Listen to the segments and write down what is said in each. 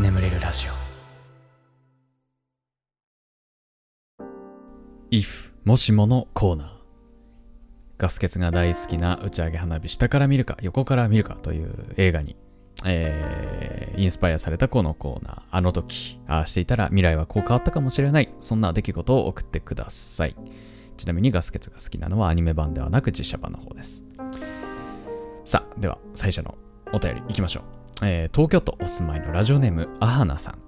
眠れるラジオ。If もしものコーナー。ガス欠が大好きな打ち上げ花火下から見るか横から見るかという映画に、えー、インスパイアされたこのコーナー。あの時ああしていたら未来はこう変わったかもしれない。そんな出来事を送ってください。ちなみにガス欠が好きなのはアニメ版ではなく実写版の方です。さあでは最初のお便りいきましょう、えー、東京都お住まいのラジオネームアハナさん、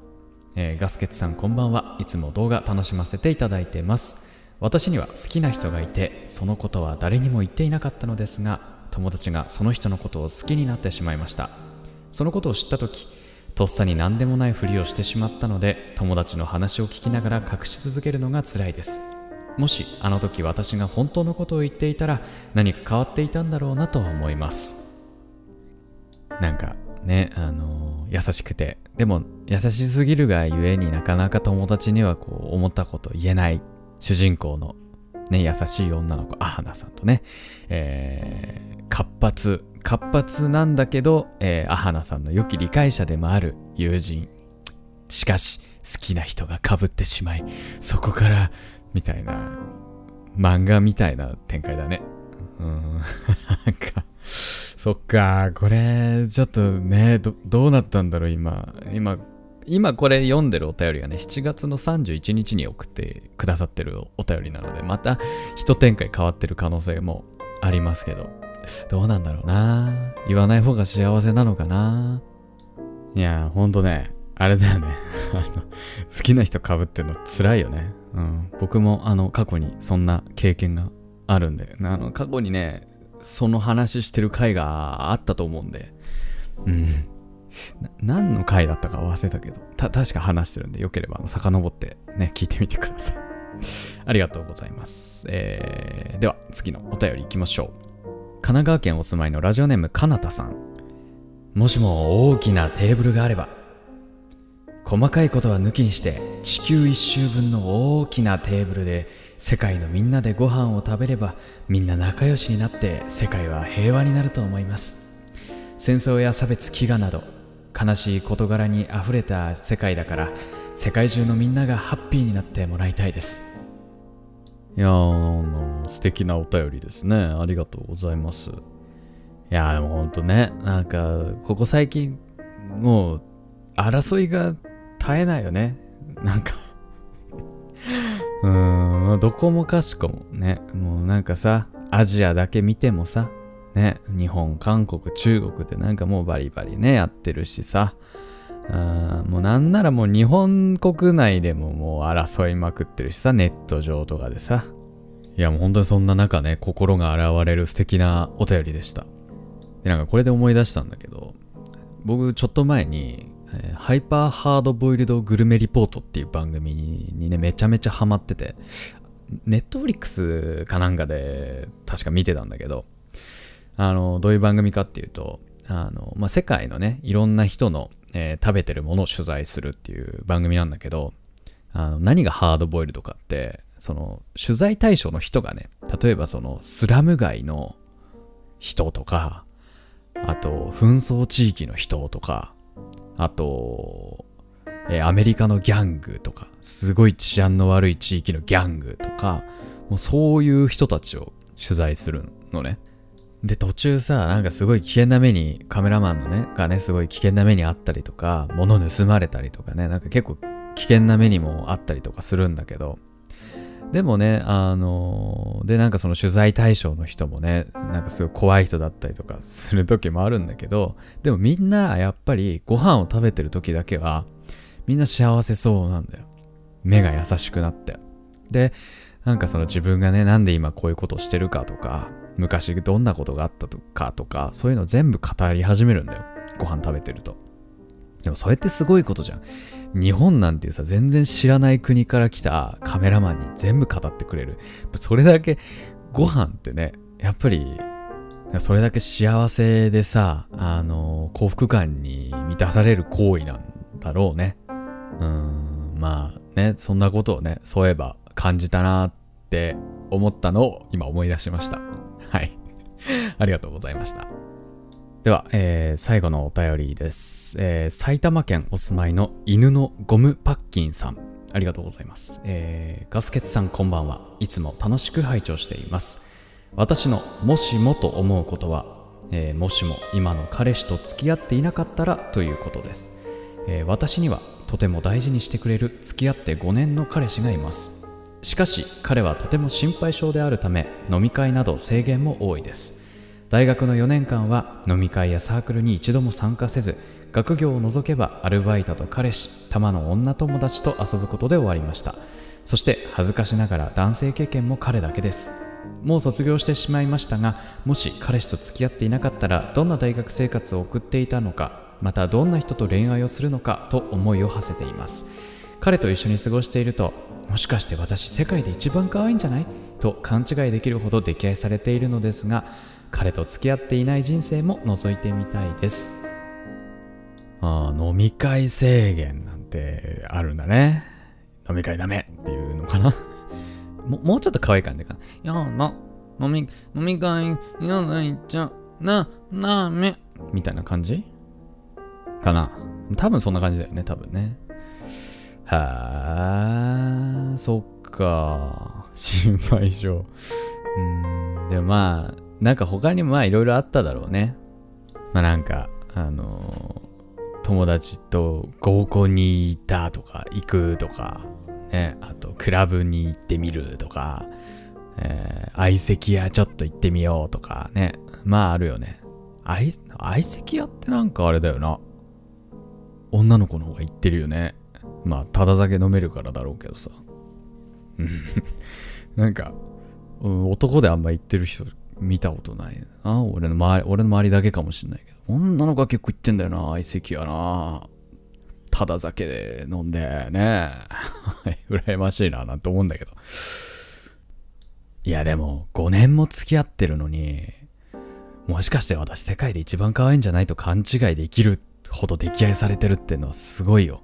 えー、ガスケツさんこんばんは。いつも動画楽しませていただいてます。私には好きな人がいてそのことは誰にも言っていなかったのですが友達がその人のことを好きになってしまいました。そのことを知った時とっさに何でもないふりをしてしまったので友達の話を聞きながら隠し続けるのが辛いです。もしあの時私が本当のことを言っていたら何か変わっていたんだろうなと思います。なんかねあのー、優しくて。でも優しすぎるがゆえになかなか友達にはこう思ったこと言えない主人公のね、優しい女の子、アハナさんとね、えー、活発、活発なんだけど、えー、アハナさんの良き理解者でもある友人。しかし、好きな人が被ってしまい、そこから、みたいな、漫画みたいな展開だね。うん、なんか、そっか、これ、ちょっとね、ど、どうなったんだろう、今。今、今これ読んでるお便りがね、7月の31日に送ってくださってるお便りなので、また一展開変わってる可能性もありますけど、どうなんだろうな言わない方が幸せなのかないや、ほんとね、あれだよね。あの、好きな人被ってんの辛いよね。うん。僕もあの、過去にそんな経験があるんで、あの、過去にね、その話してる回があったと思うんで、うん。何の回だったか忘れたけど、た、確か話してるんで、よければ、あの、遡ってね、聞いてみてください。ありがとうございます。えー、では、次のお便り行きましょう。神奈川県お住まいのラジオネームかなたさん。もしも大きなテーブルがあれば、細かいことは抜きにして地球一周分の大きなテーブルで世界のみんなでご飯を食べればみんな仲良しになって世界は平和になると思います。戦争や差別飢餓など悲しい事柄にあふれた世界だから世界中のみんながハッピーになってもらいたいです。いやー素敵なお便りですね。ありがとうございます。いやでもほんとねなんかここ最近もう争いが絶えないよねなんかうーんどこもかしこもねもうなんかさアジアだけ見てもさね、日本、韓国、中国でなんかもうバリバリね、やってるしさ。あもうなんならもう日本国内でももう争いまくってるしさ、ネット上とかでさ。いやもう本当にそんな中ね、心が現れる素敵なお便りでした。で、なんかこれで思い出したんだけど、僕ちょっと前に、えー、ハイパーハードボイルドグルメリポートっていう番組にね、めちゃめちゃハマってて、ネットフリックスかなんかで確か見てたんだけど、あの、どういう番組かっていうと、あの、まあ、世界のね、いろんな人の、えー、食べてるものを取材するっていう番組なんだけど、あの、何がハードボイルドかって、その、取材対象の人がね、例えばその、スラム街の人とか、あと、紛争地域の人とか、あと、えー、アメリカのギャングとか、すごい治安の悪い地域のギャングとか、もうそういう人たちを取材するのね。で、途中さ、なんかすごい危険な目に、カメラマンのね、がね、すごい危険な目にあったりとか、物盗まれたりとかね、なんか結構危険な目にもあったりとかするんだけど、でもね、あのー、で、なんかその取材対象の人もね、なんかすごい怖い人だったりとかする時もあるんだけど、でもみんなやっぱりご飯を食べてる時だけは、みんな幸せそうなんだよ。目が優しくなって。で、なんかその自分がね、なんで今こういうことをしてるかとか、昔どんなことがあったとかとか、そういうの全部語り始めるんだよ。ご飯食べてると。でもそれってすごいことじゃん。日本なんていうさ、全然知らない国から来たカメラマンに全部語ってくれる。それだけご飯ってね、やっぱり、それだけ幸せでさ、あの、幸福感に満たされる行為なんだろうね。うん、まあね、そんなことをね、そういえば感じたなって思ったのを今思い出しました。はい。ありがとうございました。では、えー最後のお便りです、えー埼玉県お住まいの犬のゴムパッキンさん。ありがとうございます。えーガスケツさんこんばんは。いつも楽しく拝聴しています。私のもしもと思うことは、えーもしも今の彼氏と付き合っていなかったらということです。えー私にはとても大事にしてくれる付き合って5年の彼氏がいます。しかし彼はとても心配性であるため飲み会など制限も多いです大学の4年間は飲み会やサークルに一度も参加せず学業を除けばアルバイトと彼氏たまの女友達と遊ぶことで終わりました。そして恥ずかしながら男性経験も彼だけです。もう卒業してしまいましたがもし彼氏と付き合っていなかったらどんな大学生活を送っていたのかまたどんな人と恋愛をするのかと思いを馳せています。彼と一緒に過ごしているともしかして私世界で一番可愛いんじゃない？と勘違いできるほど溺愛されているのですが彼と付き合っていない人生も覗いてみたいです。ああ飲み会制限なんてあるんだね。飲み会ダメっていうのかな。ももうちょっと可愛い感じかな。いやな飲み飲み会やないちゃなダメ。みたいな感じかな。多分そんな感じだよね多分ね。はあ、そっか。心配性。うん、でもまあ、なんか他にもまあいろいろあっただろうね。まあなんか、あのー友達と合コンに行ったとか、行くとか、ね、あとクラブに行ってみるとか、えー相席屋ちょっと行ってみようとかね。まああるよね。相席屋ってなんかあれだよな。女の子の方が行ってるよね。まあ、ただ酒飲めるからだろうけどさ。うん なんか、男であんま行ってる人見たことないな。俺の周り、俺の周りだけかもしんないけど。女の子は結構行ってんだよな、相席やな。ただ酒で飲んでね。羨ましいな、なんて思うんだけど。いや、でも、5年も付き合ってるのに、もしかして私世界で一番可愛いんじゃないと勘違いできるほど溺愛されてるっていうのはすごいよ。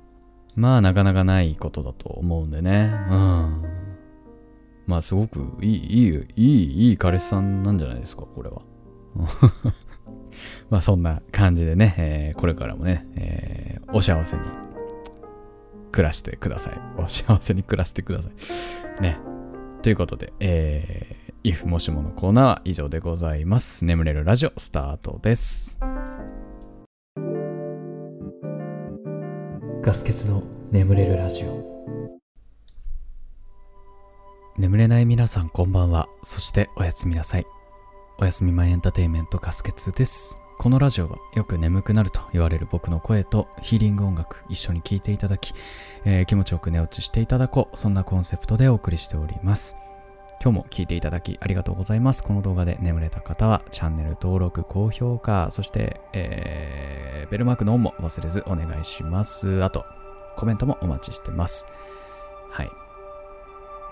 まあなかなかないことだと思うんでね。うん。まあすごくいい、いい、いい、いい彼氏さんなんじゃないですか、これは。まあそんな感じでね、えーこれからもね、えーお幸せに暮らしてください。お幸せに暮らしてください。ね。ということで、えー、if もしものコーナーは以上でございます。眠れるラジオスタートです。ガス欠の眠れるラジオ。眠れない皆さんこんばんは。そしておやすみなさい。おやすみ前エンターテインメントガス欠です。このラジオはよく眠くなると言われる僕の声とヒーリング音楽一緒に聴いていただき、えー気持ちよく寝落ちしていただこう。そんなコンセプトでお送りしております。今日も聞いていただきありがとうございます。この動画で眠れた方はチャンネル登録、高評価、そして、えーベルマークのオンも忘れずお願いします。あと、コメントもお待ちしてます。はい。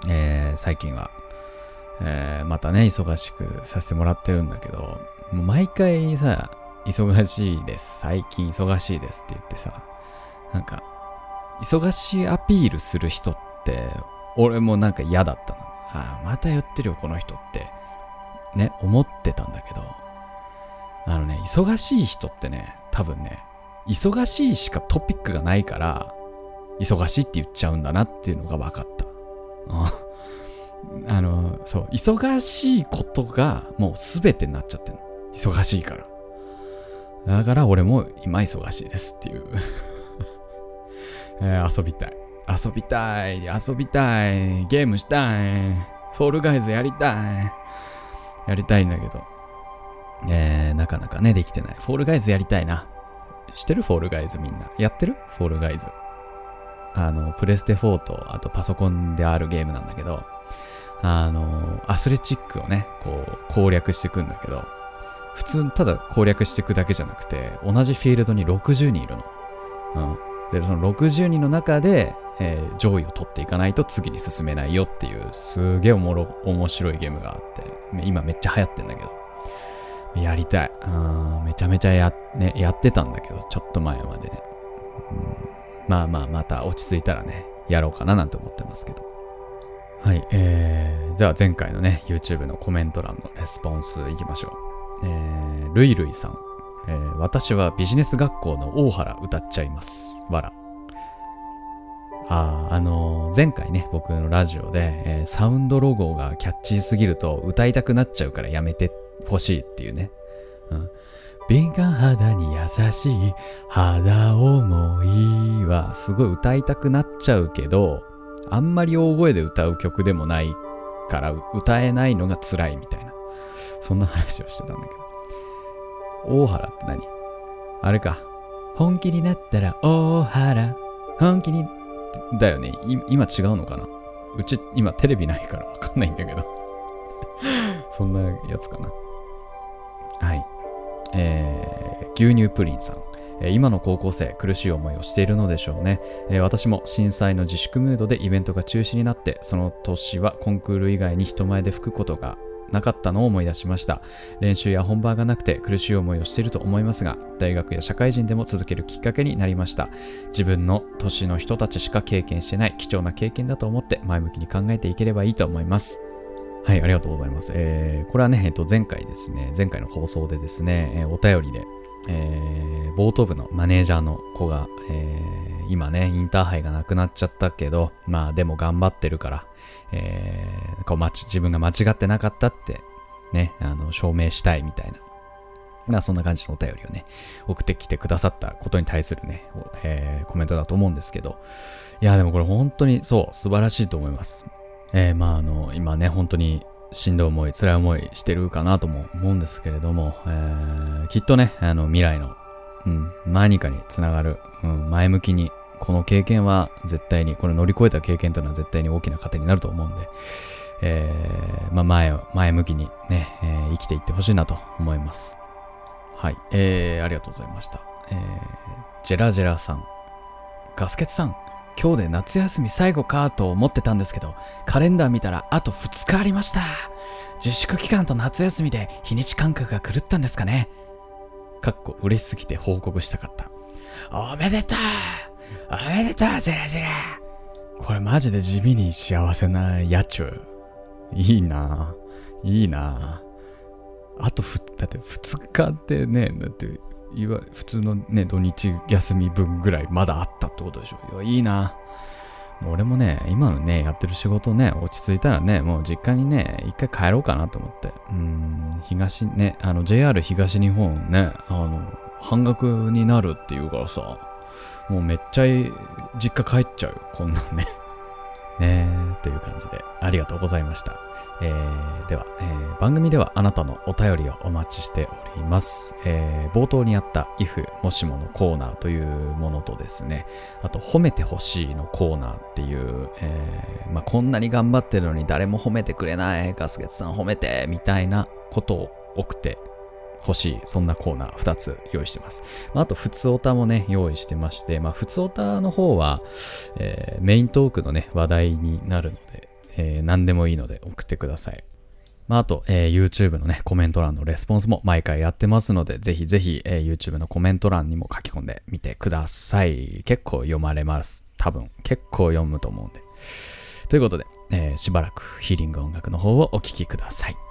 えー最近は、えーまたね、忙しくさせてもらってるんだけど、もう毎回さ、忙しいです。最近忙しいですって言ってさ、なんか、忙しいアピールする人って、俺もなんか嫌だったの。ああ、また言ってるよ、この人って。ね、思ってたんだけど、あのね、忙しい人ってね、多分ね、忙しいしかトピックがないから、忙しいって言っちゃうんだなっていうのが分かった。あの、そう、忙しいことがもう全てになっちゃってるの。忙しいから。だから俺も今忙しいですっていう。えー遊びたい。遊びたい。遊びたい。ゲームしたい。 Fall Guys やりたい。やりたいんだけど。えー、なかなかね、できてない。 Fall Guys やりたいな。知ってる？ Fall Guys みんな。やってる？ Fall Guys。あの、プレステ4と、あとパソコンであるゲームなんだけど、あの、アスレチックをね、こう、攻略していくんだけど、普通、ただ攻略していくだけじゃなくて、同じフィールドに60人いるの。うん。で、その60人の中で、えー上位を取っていかないと次に進めないよっていう、すげえおもろ、面白いゲームがあって、今めっちゃ流行ってんだけど、やりたい。うんめちゃめちゃや,、ね、やってたんだけど、ちょっと前までね。うんまあまあ、また落ち着いたらね、やろうかななんて思ってますけど。はい、えー、じゃあ前回のね、YouTube のコメント欄のレスポンスいきましょう。えー、ルイルイさん。えー私はビジネス学校の大原歌っちゃいます。わら。ああのー前回ね、僕のラジオで、えーサウンドロゴがキャッチーすぎると歌いたくなっちゃうからやめてほしいっていうね。うん。敏感肌に優しい肌思いはすごい歌いたくなっちゃうけど、あんまり大声で歌う曲でもないから歌えないのが辛いみたいな。そんな話をしてたんだけど。大原って何？あれか。本気になったら大原。本気に。だよね。今違うのかな？うち今テレビないからわかんないんだけど。そんなやつかな。はい。えー、牛乳プリンさん。今の高校生苦しい思いをしているのでしょうね、私も震災の自粛ムードでイベントが中止になってその年はコンクール以外に人前で吹くことがなかったのを思い出しました。練習や本番がなくて苦しい思いをしていると思いますが大学や社会人でも続けるきっかけになりました。自分の年の人たちしか経験してない貴重な経験だと思って前向きに考えていければいいと思います。はい、ありがとうございます。えーこれはね、えっと、前回ですね、前回の放送でですね、えお便りで、えー冒頭部のマネージャーの子が、えー今ね、インターハイがなくなっちゃったけど、まあでも頑張ってるから、えーこう間違自分が間違ってなかったって、ね、あの証明したいみたいな。まあそんな感じのお便りをね、送ってきてくださったことに対するね、えーコメントだと思うんですけど、いや、でもこれ本当にそう、素晴らしいと思います。えーまああの、今ね、本当にしんどい思い、辛い思いしてるかなとも思うんですけれども、えーきっとね、あの未来の、うん、何かにつながる、うん、前向きに、この経験は絶対に、これ乗り越えた経験というのは絶対に大きな糧になると思うんで、えーまあ前を、前向きにね、えー生きていってほしいなと思います。はい、えー、ありがとうございました。えー、ジェラジェラさん、ガスケツさん、今日で夏休み最後かと思ってたんですけど、カレンダー見たらあと2日ありました。自粛期間と夏休みで日にち感覚が狂ったんですかね。かっこ嬉しすぎて報告したかった。おめでとうおめでとうジェラジェラこれマジで地味に幸せなやちゅ。いいないいなあとふ、だって2日ってね、だって、いわ普通のね、土日休み分ぐらいまだあったってことでしょ。いや、いいなもう俺もね、今のね、やってる仕事ね、落ち着いたらね、もう実家にね、一回帰ろうかなと思って。うん、東、ね、あの、JR 東日本ね、あの、半額になるっていうからさ、もうめっちゃ実家帰っちゃうよ、こんなんね。ね、という感じで、ありがとうございました。えーでは、えー番組ではあなたのお便りをお待ちしております。えー冒頭にあった if もしものコーナーというものとですね、あと褒めてほしいのコーナーっていう、えまあ、こんなに頑張ってるのに誰も褒めてくれない、ガスケツさん褒めて、みたいなことを送って欲しい、そんなコーナー2つ用意してます。まあと、普通オタもね、用意してまして、まあ、普通オタの方は、えーメイントークのね、話題になるので、えー何でもいいので送ってください。まあ、あと、えー YouTube のね、コメント欄のレスポンスも毎回やってますので、ぜひぜひ、えー YouTube のコメント欄にも書き込んでみてください。結構読まれます。多分、結構読むと思うんで。ということで、えーしばらくヒーリング音楽の方をお聴きください。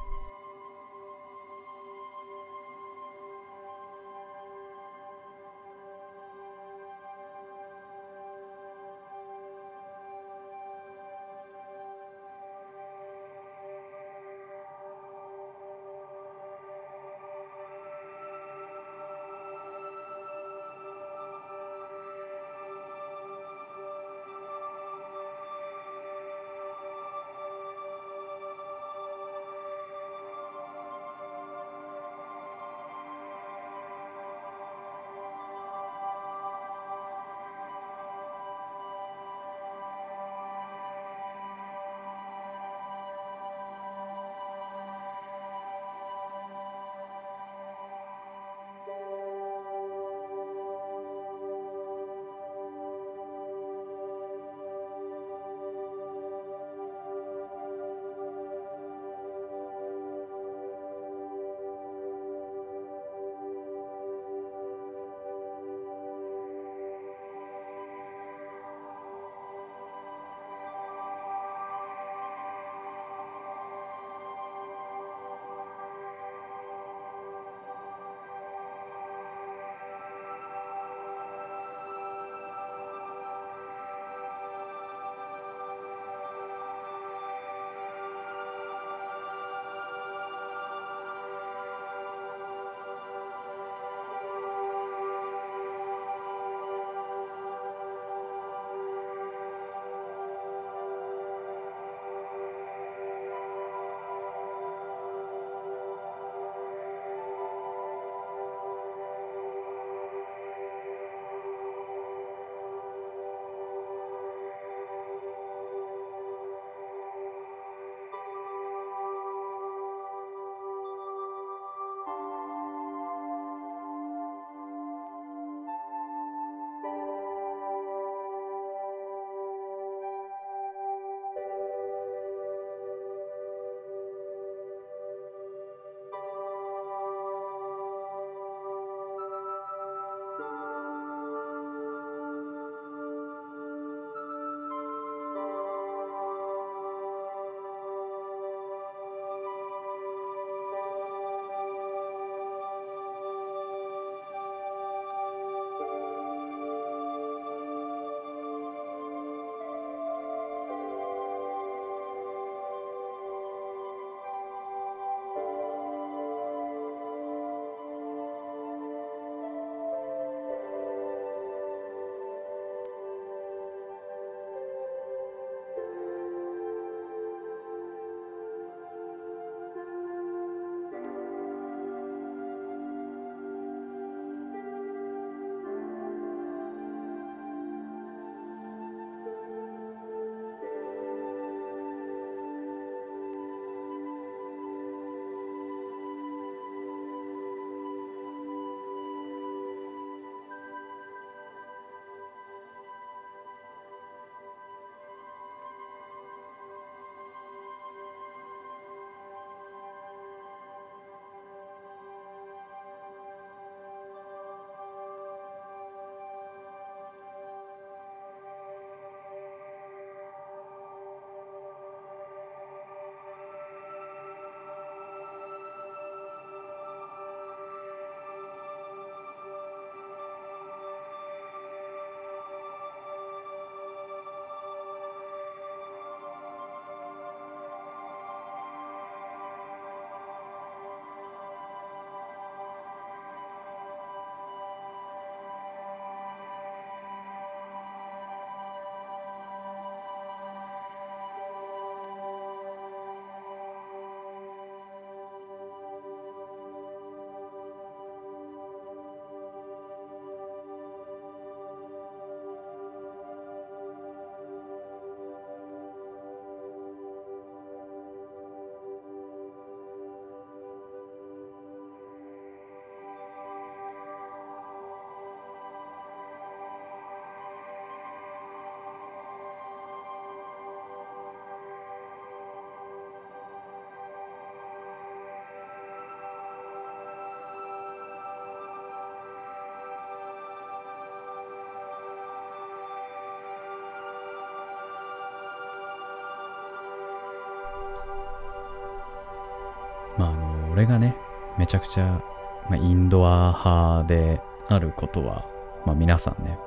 まあ、あの、俺がね、めちゃくちゃ、まあ、インドア派であることは、まあ、皆さんね、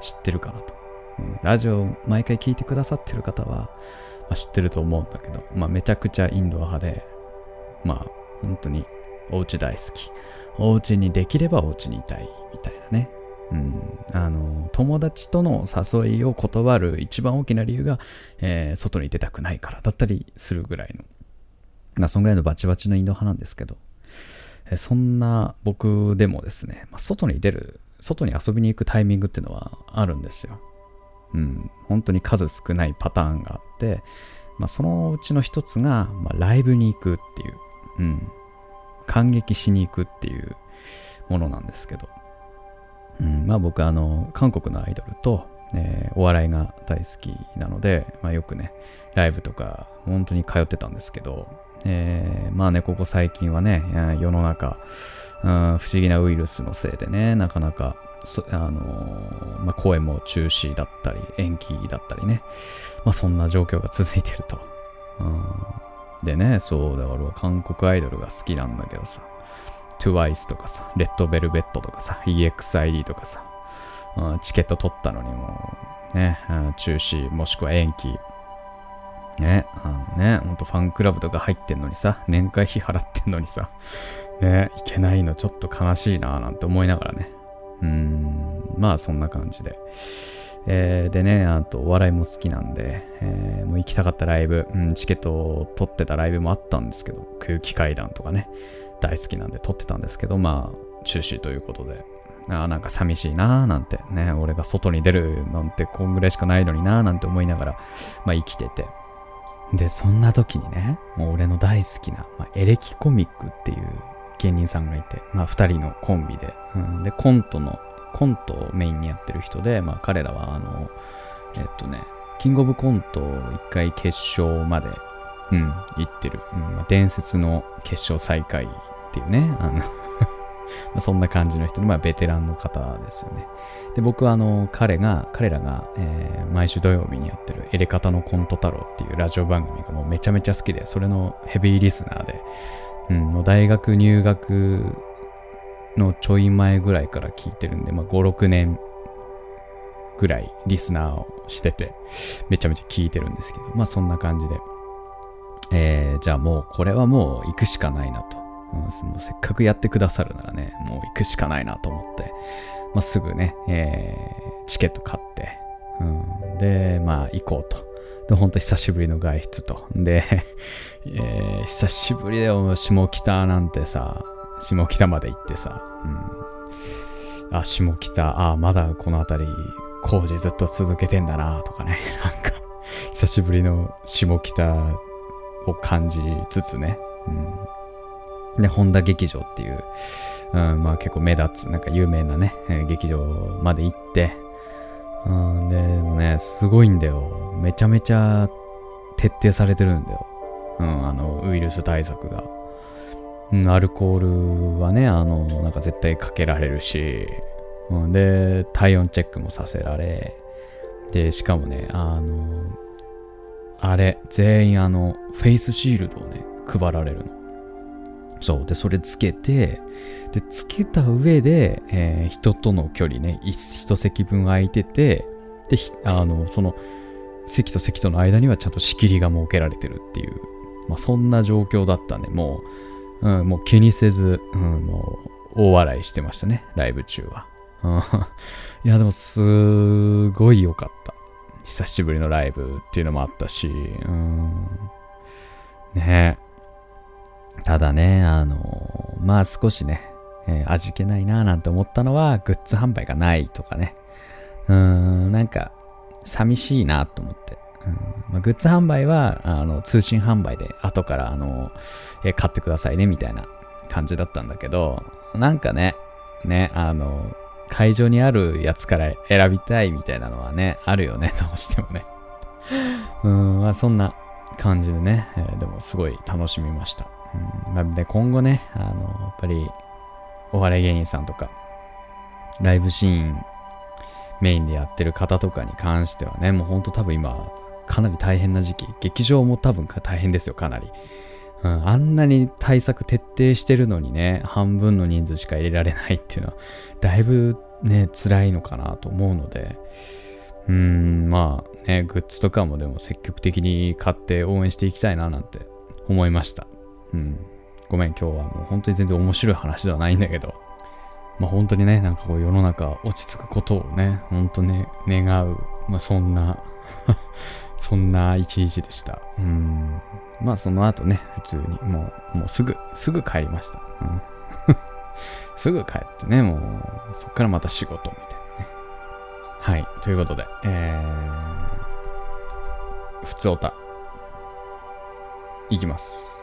知ってるかなと。うん、ラジオ毎回聞いてくださってる方は、まあ、知ってると思うんだけど、まあ、めちゃくちゃインドア派で、まあ、本当にお家大好き。お家にできればお家にいたいみたいなね。うん、あの友達との誘いを断る一番大きな理由が、えー、外に出たくないからだったりするぐらいのまあそんぐらいのバチバチのインド派なんですけど、え、そんな僕でもですね、まあ、外に出る外に遊びに行くタイミングっていうのはあるんですよ。うん。本当に数少ないパターンがあって、まあ、そのうちの一つが、まあ、ライブに行くっていう、うん、感激しに行くっていうものなんですけど、うん、まあ僕あの韓国のアイドルと、えー、お笑いが大好きなので、まあ、よくねライブとか本当に通ってたんですけど、えー、まあねここ最近はね世の中、うん、不思議なウイルスのせいでねなかなかあのー、まあ、声も中止だったり延期だったりね、まあ、そんな状況が続いてると、うん、でねそうだから俺は韓国アイドルが好きなんだけどさ TWICE とかさ、レッドベルベットとかさ、EXID とかさ、うん、チケット取ったのにもね、中止もしくは延期。ね、あのね、ほんとファンクラブとか入ってんのにさ、年会費払ってんのにさ、ね、いけないのちょっと悲しいなぁなんて思いながらね。うーん、まあそんな感じで。えー、でね、あとお笑いも好きなんで、えー、もう行きたかったライブ、うん、チケットを取ってたライブもあったんですけど、空気階段とかね、大好きなんで撮ってたんですけど、まあ、中止ということで、ああ、なんか寂しいなーなんてね、俺が外に出るなんてこんぐらいしかないのになーなんて思いながら、まあ生きてて。で、そんな時にね、もう俺の大好きな、まあ、エレキコミックっていう芸人さんがいて、まあ二人のコンビで、うん、で、コントの、コントをメインにやってる人で、まあ彼らはあの、えっとね、キングオブコント一回決勝までうん、言ってる。うん。まあ、伝説の決勝再会っていうね、あのまそんな感じの人の、まあ、ベテランの方ですよね。で、僕はあの、彼が、彼らが、えー、毎週土曜日にやってるエレカタのコント太郎っていうラジオ番組がもうめちゃめちゃ好きで、それのヘビーリスナーで、うん、もう大学入学のちょい前ぐらいから聞いてるんで、まあ、5、6年ぐらいリスナーをしてて、めちゃめちゃ聞いてるんですけど、まあそんな感じで。えー、じゃあもうこれはもう行くしかないなと。うん、もうせっかくやってくださるならね、もう行くしかないなと思って、まあ、すぐね、えー、チケット買って、うん、で、まあ行こうと。で、ほんと久しぶりの外出と。で、えー、久しぶりだよ、下北なんてさ、下北まで行ってさ、うん、あ、下北、あ、まだこの辺り工事ずっと続けてんだなとかね、なんか、久しぶりの下北を感じつつね、うん、で、本田劇場っていう、うん、まあ結構目立つ、なんか有名なね、劇場まで行って、うん、でもね、すごいんだよ。めちゃめちゃ徹底されてるんだよ。うん、あの、ウイルス対策が。うん、アルコールはね、あの、なんか絶対かけられるし、うん、で、体温チェックもさせられ、で、しかもね、あの、あれ、全員あの、フェイスシールドをね、配られるの。そう。で、それつけて、で、つけた上で、えー、人との距離ね、一席分空いてて、で、あの、その、席と席との間にはちゃんと仕切りが設けられてるっていう、まあ、そんな状況だったんで、もう、うん、もう気にせず、うん、もう、大笑いしてましたね、ライブ中は。うん いや、でも、すごい良かった。久しぶりのライブっていうのもあったし、うん。ねえただね、あの、まあ少しね、えー、味気ないなぁなんて思ったのは、グッズ販売がないとかね。うーん、なんか、寂しいなと思って。うんまあ、グッズ販売は、あの、通信販売で、後から、あの、えー、買ってくださいね、みたいな感じだったんだけど、なんかね、ね、あの、会場にあるやつから選びたいみたいなのはね、あるよね、どうしてもね。うん、まあそんな感じでね、えー、でもすごい楽しみました。うんまあ、で、今後ね、あの、やっぱり、お笑い芸人さんとか、ライブシーンメインでやってる方とかに関してはね、もうほんと多分今、かなり大変な時期。劇場も多分大変ですよ、かなり。うん、あんなに対策徹底してるのにね、半分の人数しか入れられないっていうのは、だいぶね、辛いのかなと思うので、うん、まあね、グッズとかもでも積極的に買って応援していきたいななんて思いました。うん。ごめん、今日はもう本当に全然面白い話ではないんだけど、まあ本当にね、なんかこう世の中落ち着くことをね、本当ね、願う、まあそんな そんな一日でした。うん。まあその後ね、普通にもう、もうすぐ、すぐ帰りました。うん、すぐ帰ってね、もう、そっからまた仕事みたいなね。はい。ということで、えー、普通おた、いきます。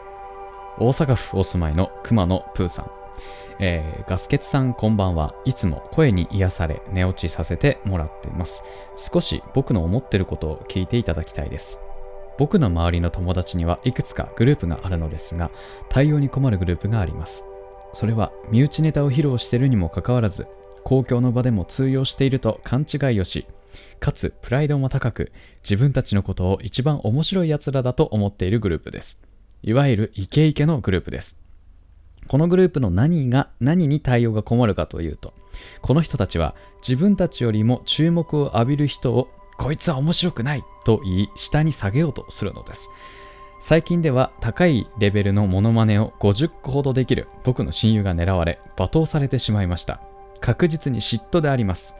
大阪府お住まいの熊野プーさん。えー、ガスケツさんこんばんはいつも声に癒され寝落ちさせてもらっています。少し僕の思ってることを聞いていただきたいです。僕の周りの友達にはいくつかグループがあるのですが対応に困るグループがあります。それは身内ネタを披露しているにもかかわらず公共の場でも通用していると勘違いをしかつプライドも高く自分たちのことを一番面白い奴らだと思っているグループです。いわゆるイケイケのグループですこのグループの何が、何に対応が困るかというと、この人たちは自分たちよりも注目を浴びる人を、こいつは面白くないと言い、下に下げようとするのです。最近では高いレベルのモノマネを50個ほどできる僕の親友が狙われ、罵倒されてしまいました。確実に嫉妬であります。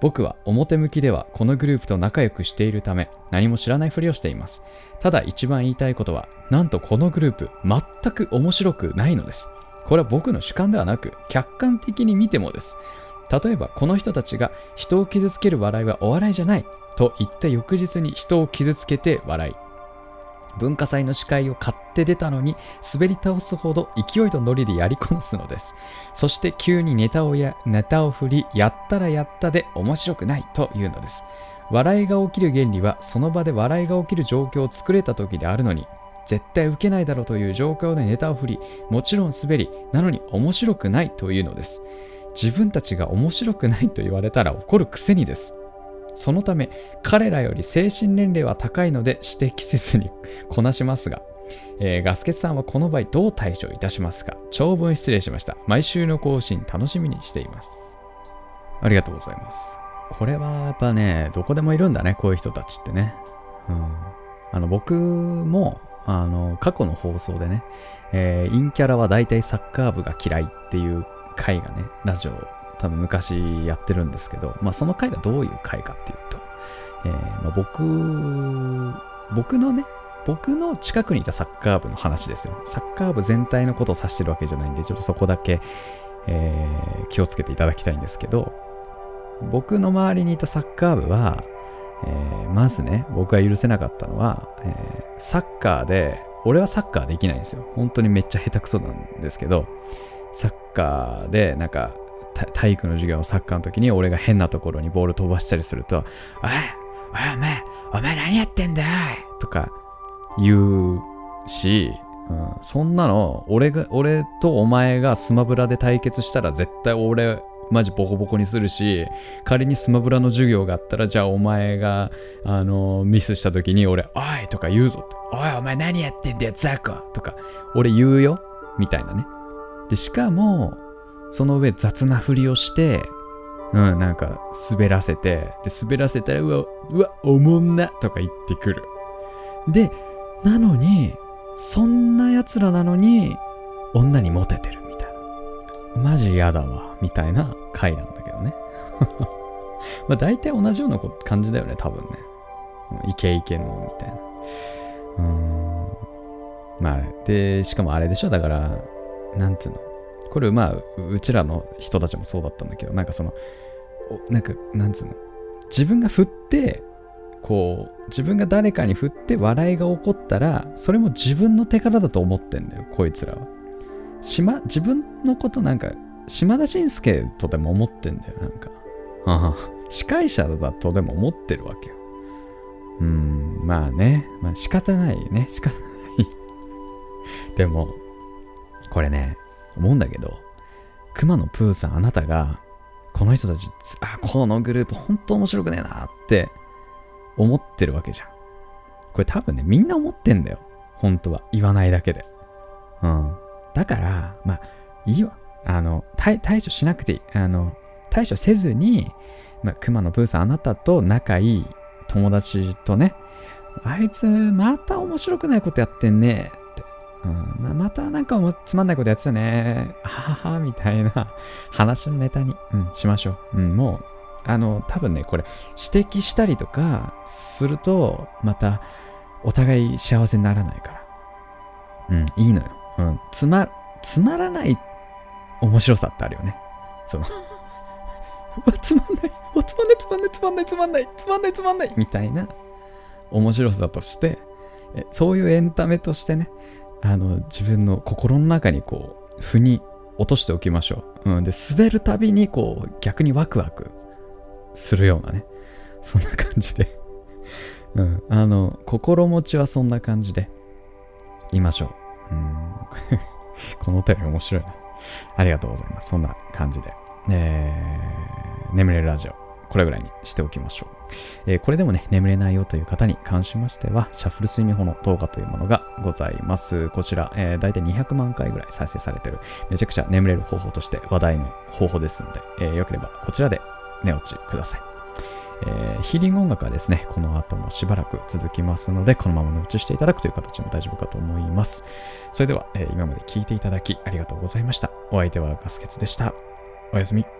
僕は表向きではこのグループと仲良くしているため何も知らないふりをしています。ただ一番言いたいことは、なんとこのグループ全く面白くないのです。これは僕の主観ではなく、客観的に見てもです。例えばこの人たちが人を傷つける笑いはお笑いじゃないと言った翌日に人を傷つけて笑い、文化祭の司会を買って出たのに滑り倒すほど勢いとノリでやりこなすのです。そして急にネタをや、ネタを振り、やったらやったで面白くないというのです。笑いが起きる原理はその場で笑いが起きる状況を作れた時であるのに、絶対受けないだろうという状況でネタを振り、もちろん滑り、なのに面白くないというのです。自分たちが面白くないと言われたら怒るくせにです。そのため彼らより精神年齢は高いので指摘せずに こなしますが、えー、ガスケツさんはこの場合どう対処いたしますか？長文失礼しました。毎週の更新楽しみにしています。ありがとうございます。これはやっぱねどこでもいるんだねこういう人たちってね。うん。あの僕もあの過去の放送でね、えー、陰キャラは大体サッカー部が嫌いっていう回がねラジオ多分昔やってるんですけど、まあ、その回がどういう回かっていうと、えー、まあ、僕、僕のね、僕の近くにいたサッカー部の話ですよ。サッカー部全体のことを指してるわけじゃないんで、ちょっとそこだけ、えー、気をつけていただきたいんですけど、僕の周りにいたサッカー部は、えー、まずね、僕が許せなかったのは、えー、サッカーで、俺はサッカーできないんですよ。本当にめっちゃ下手くそなんですけど、サッカーでなんか体育の授業サッカーの時に俺が変なところにボール飛ばしたりすると、おい、おい、お前、お前何やってんだよとか言うし、うん、そんなの、俺が、俺とお前がスマブラで対決したら絶対俺、マジボコボコにするし、仮にスマブラの授業があったら、じゃあお前が、あの、ミスした時に俺、おいとか言うぞおい、お前何やってんだよ、ザコとか、俺言うよみたいなね。で、しかも、その上雑なふりをして、うん、なんか滑らせて、で、滑らせたら、うわ、うわ、おもんなとか言ってくる。で、なのに、そんな奴らなのに、女にモテてるみたいな。マジ嫌だわ、みたいな回なんだけどね。まあ大体同じような感じだよね、多分ね。イケイケの、みたいな。うん。まあ、で、しかもあれでしょ、だから、なんつうの？これまあうちらの人たちもそうだったんだけどなんかそのなんかなんつうの？自分が振ってこう自分が誰かに振って笑いが起こったらそれも自分の手柄だと思ってんだよこいつらは。島自分のことなんか島田紳介とでも思ってんだよなんか。司会者だとでも思ってるわけよ。うんまあね。まあ仕方ないね。仕方ない。でもこれね思うんだけど、熊野プーさんあなたが、この人たち、あ、このグループ本当面白くねえなって思ってるわけじゃん。これ多分ね、みんな思ってんだよ。本当は。言わないだけで。うん。だから、まあ、いいわ。あの、対処しなくていい。あの、対処せずに、まあ、熊野プーさん、あなたと仲いい友達とね、あいつ、また面白くないことやってんね。うん、またなんかつまんないことやってたね。ははは、みたいな話のネタに、うん、しましょう。うん、もう、あの、多分ね、これ、指摘したりとかすると、また、お互い幸せにならないから。うん、いいのよ。うん、つま、つまらない面白さってあるよね。その、つまんない。お、つまんない、つまんない、つまんない、つまんない、つまんない、つまんない。みたいな面白さとして、そういうエンタメとしてね、あの、自分の心の中にこう、腑に落としておきましょう。うん。で、滑るたびにこう、逆にワクワクするようなね、そんな感じでうん。あの、心持ちはそんな感じで、いましょう。うん。このお便り面白いな。ありがとうございます。そんな感じで。えー、眠れるラジオ。これぐらいにしておきましょう。えー、これでもね、眠れないよという方に関しましては、シャッフル睡眠法の動画というものがございます。こちら、えー、大体200万回ぐらい再生されてる、めちゃくちゃ眠れる方法として話題の方法ですので、えー、よければこちらで寝落ちください。えー、ヒーリング音楽はですね、この後もしばらく続きますので、このまま寝落ちしていただくという形も大丈夫かと思います。それでは、えー、今まで聞いていただきありがとうございました。お相手はガスケツでした。おやすみ。